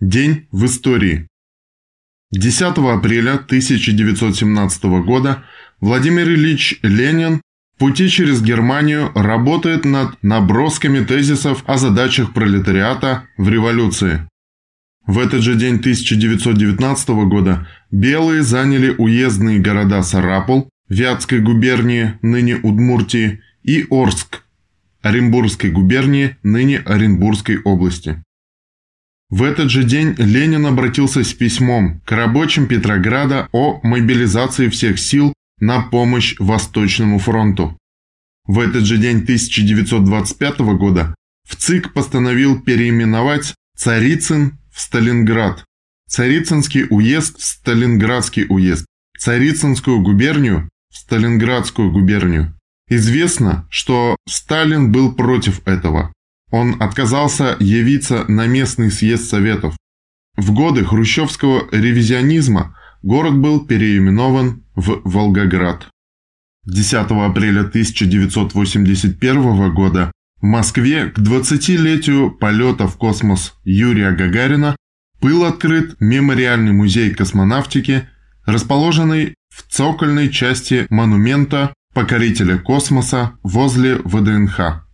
День в истории. 10 апреля 1917 года Владимир Ильич Ленин в пути через Германию работает над набросками тезисов о задачах пролетариата в революции. В этот же день 1919 года белые заняли уездные города Сарапул, Вятской губернии, ныне Удмуртии, и Орск, Оренбургской губернии, ныне Оренбургской области. В этот же день Ленин обратился с письмом к рабочим Петрограда о мобилизации всех сил на помощь Восточному фронту. В этот же день 1925 года в ЦИК постановил переименовать Царицын в Сталинград, Царицынский уезд в Сталинградский уезд, Царицынскую губернию в Сталинградскую губернию. Известно, что Сталин был против этого. Он отказался явиться на местный съезд Советов. В годы хрущевского ревизионизма город был переименован в Волгоград. 10 апреля 1981 года в Москве к 20-летию полета в космос Юрия Гагарина был открыт мемориальный музей космонавтики, расположенный в цокольной части монумента покорителя космоса возле ВДНХ.